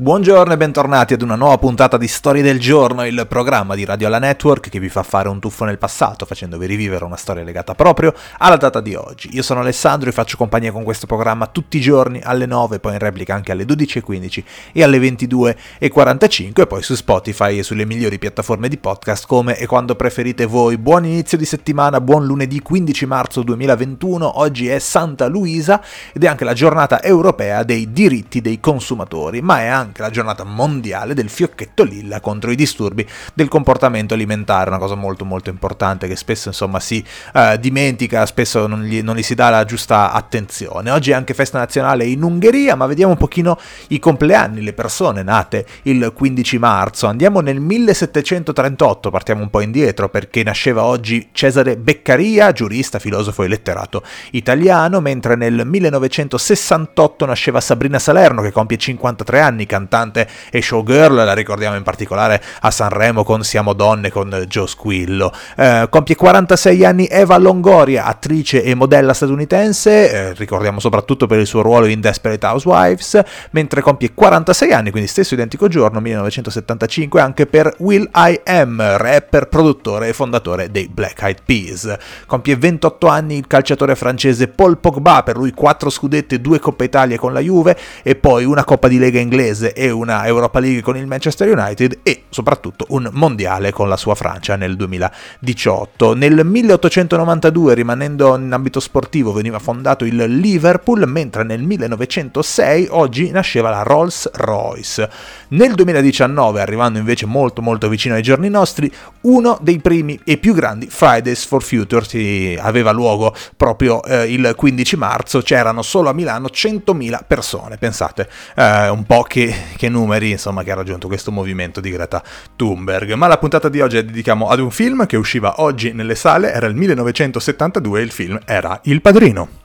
Buongiorno e bentornati ad una nuova puntata di Storie del Giorno, il programma di Radio Alla Network che vi fa fare un tuffo nel passato facendovi rivivere una storia legata proprio alla data di oggi. Io sono Alessandro e faccio compagnia con questo programma tutti i giorni alle 9, poi in replica anche alle 12.15 e alle 22.45 e poi su Spotify e sulle migliori piattaforme di podcast come e quando preferite voi. Buon inizio di settimana, buon lunedì 15 marzo 2021, oggi è Santa Luisa ed è anche la giornata europea dei diritti dei consumatori, ma è anche anche la giornata mondiale del fiocchetto lilla contro i disturbi del comportamento alimentare, una cosa molto molto importante che spesso insomma si uh, dimentica, spesso non gli, non gli, si dà la giusta attenzione. Oggi è anche festa nazionale in Ungheria, ma vediamo un pochino i compleanni, le persone nate il 15 marzo. Andiamo nel 1738, partiamo un po' indietro perché nasceva oggi Cesare Beccaria, giurista, filosofo e letterato italiano, mentre nel 1968 nasceva Sabrina Salerno che compie 53 anni, cantante e showgirl, la ricordiamo in particolare a Sanremo con Siamo Donne con Joe Squillo. Eh, compie 46 anni Eva Longoria, attrice e modella statunitense, eh, ricordiamo soprattutto per il suo ruolo in Desperate Housewives, mentre compie 46 anni, quindi stesso identico giorno, 1975, anche per Will I Am, rapper, produttore e fondatore dei Black Eyed Peas. Compie 28 anni il calciatore francese Paul Pogba, per lui 4 scudetti e 2 Coppa Italia con la Juve e poi una Coppa di Lega inglese e una Europa League con il Manchester United e soprattutto un mondiale con la sua Francia nel 2018. Nel 1892, rimanendo in ambito sportivo, veniva fondato il Liverpool, mentre nel 1906 oggi nasceva la Rolls-Royce. Nel 2019, arrivando invece molto molto vicino ai giorni nostri, uno dei primi e più grandi Fridays for Future si aveva luogo proprio eh, il 15 marzo, c'erano solo a Milano 100.000 persone, pensate, eh, un po' che che numeri insomma che ha raggiunto questo movimento di Greta Thunberg. Ma la puntata di oggi la dedichiamo ad un film che usciva oggi nelle sale, era il 1972 e il film era Il Padrino.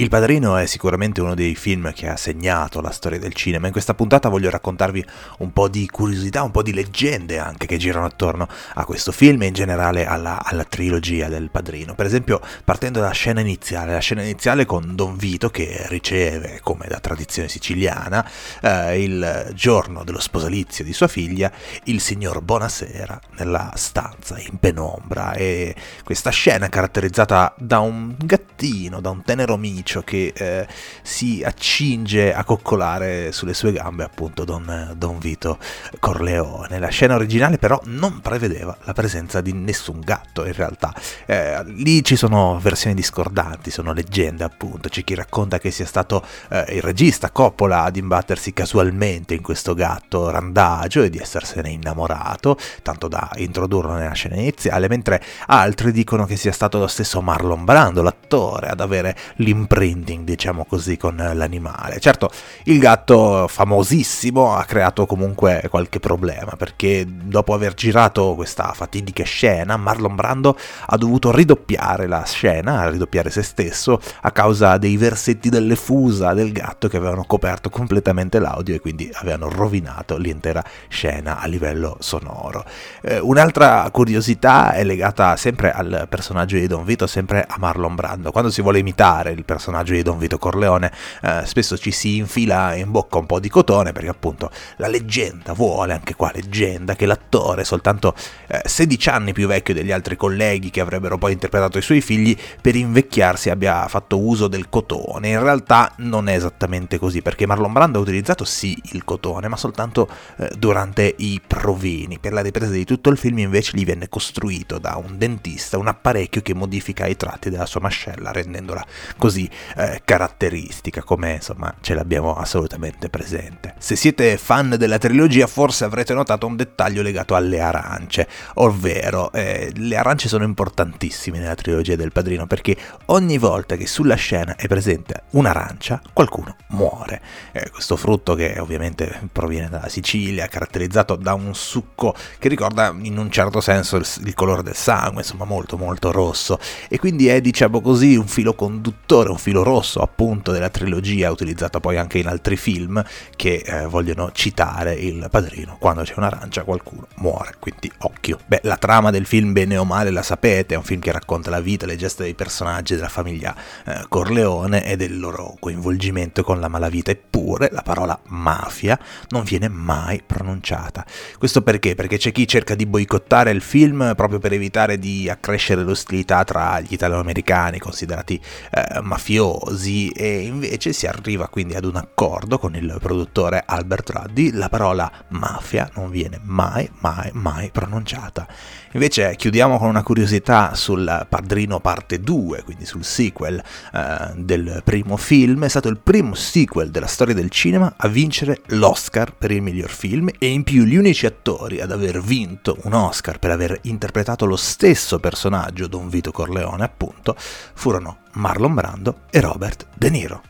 Il Padrino è sicuramente uno dei film che ha segnato la storia del cinema. In questa puntata voglio raccontarvi un po' di curiosità, un po' di leggende anche che girano attorno a questo film e in generale alla, alla trilogia del Padrino. Per esempio, partendo dalla scena iniziale, la scena iniziale con Don Vito che riceve, come da tradizione siciliana, eh, il giorno dello sposalizio di sua figlia, il signor Bonasera nella stanza in penombra. E questa scena caratterizzata da un gattino, da un tenero micio Ciccio che eh, si accinge a coccolare sulle sue gambe appunto Don, Don Vito Corleone. La scena originale però non prevedeva la presenza di nessun gatto in realtà. Eh, lì ci sono versioni discordanti, sono leggende appunto, c'è chi racconta che sia stato eh, il regista Coppola ad imbattersi casualmente in questo gatto randagio e di essersene innamorato, tanto da introdurlo nella scena iniziale, mentre altri dicono che sia stato lo stesso Marlon Brando, l'attore, ad avere l'impressione printing, diciamo così, con l'animale. Certo, il gatto famosissimo ha creato comunque qualche problema, perché dopo aver girato questa fatidica scena, Marlon Brando ha dovuto ridoppiare la scena, ridoppiare se stesso, a causa dei versetti delle fusa del gatto che avevano coperto completamente l'audio e quindi avevano rovinato l'intera scena a livello sonoro. Eh, un'altra curiosità è legata sempre al personaggio di Don Vito, sempre a Marlon Brando. Quando si vuole imitare il personaggio personaggio di Don Vito Corleone eh, spesso ci si infila in bocca un po' di cotone perché appunto la leggenda vuole, anche qua leggenda, che l'attore soltanto eh, 16 anni più vecchio degli altri colleghi che avrebbero poi interpretato i suoi figli per invecchiarsi abbia fatto uso del cotone. In realtà non è esattamente così perché Marlon Brando ha utilizzato sì il cotone ma soltanto eh, durante i provini. Per la ripresa di tutto il film invece gli venne costruito da un dentista un apparecchio che modifica i tratti della sua mascella rendendola così eh, caratteristica, come insomma ce l'abbiamo assolutamente presente. Se siete fan della trilogia forse avrete notato un dettaglio legato alle arance, ovvero eh, le arance sono importantissime nella trilogia del padrino perché ogni volta che sulla scena è presente un'arancia qualcuno muore. Eh, questo frutto che ovviamente proviene dalla Sicilia, caratterizzato da un succo che ricorda in un certo senso il, il colore del sangue, insomma molto molto rosso e quindi è diciamo così un filo conduttore, un filo rosso appunto della trilogia utilizzata poi anche in altri film che eh, vogliono citare il padrino. Quando c'è un'arancia qualcuno muore, quindi occhio. Beh, la trama del film bene o male la sapete, è un film che racconta la vita, le gesta dei personaggi della famiglia eh, Corleone e del loro coinvolgimento con la malavita, eppure la parola mafia non viene mai pronunciata. Questo perché? Perché c'è chi cerca di boicottare il film proprio per evitare di accrescere l'ostilità tra gli italoamericani considerati eh, mafiosi e invece si arriva quindi ad un accordo con il produttore Albert Ruddy, la parola mafia non viene mai, mai, mai pronunciata. Invece chiudiamo con una curiosità sul Padrino parte 2, quindi sul sequel eh, del primo film, è stato il primo sequel della storia del cinema a vincere l'Oscar per il miglior film e in più gli unici attori ad aver vinto un Oscar per aver interpretato lo stesso personaggio, Don Vito Corleone appunto, furono Marlon Brando e Robert De Niro.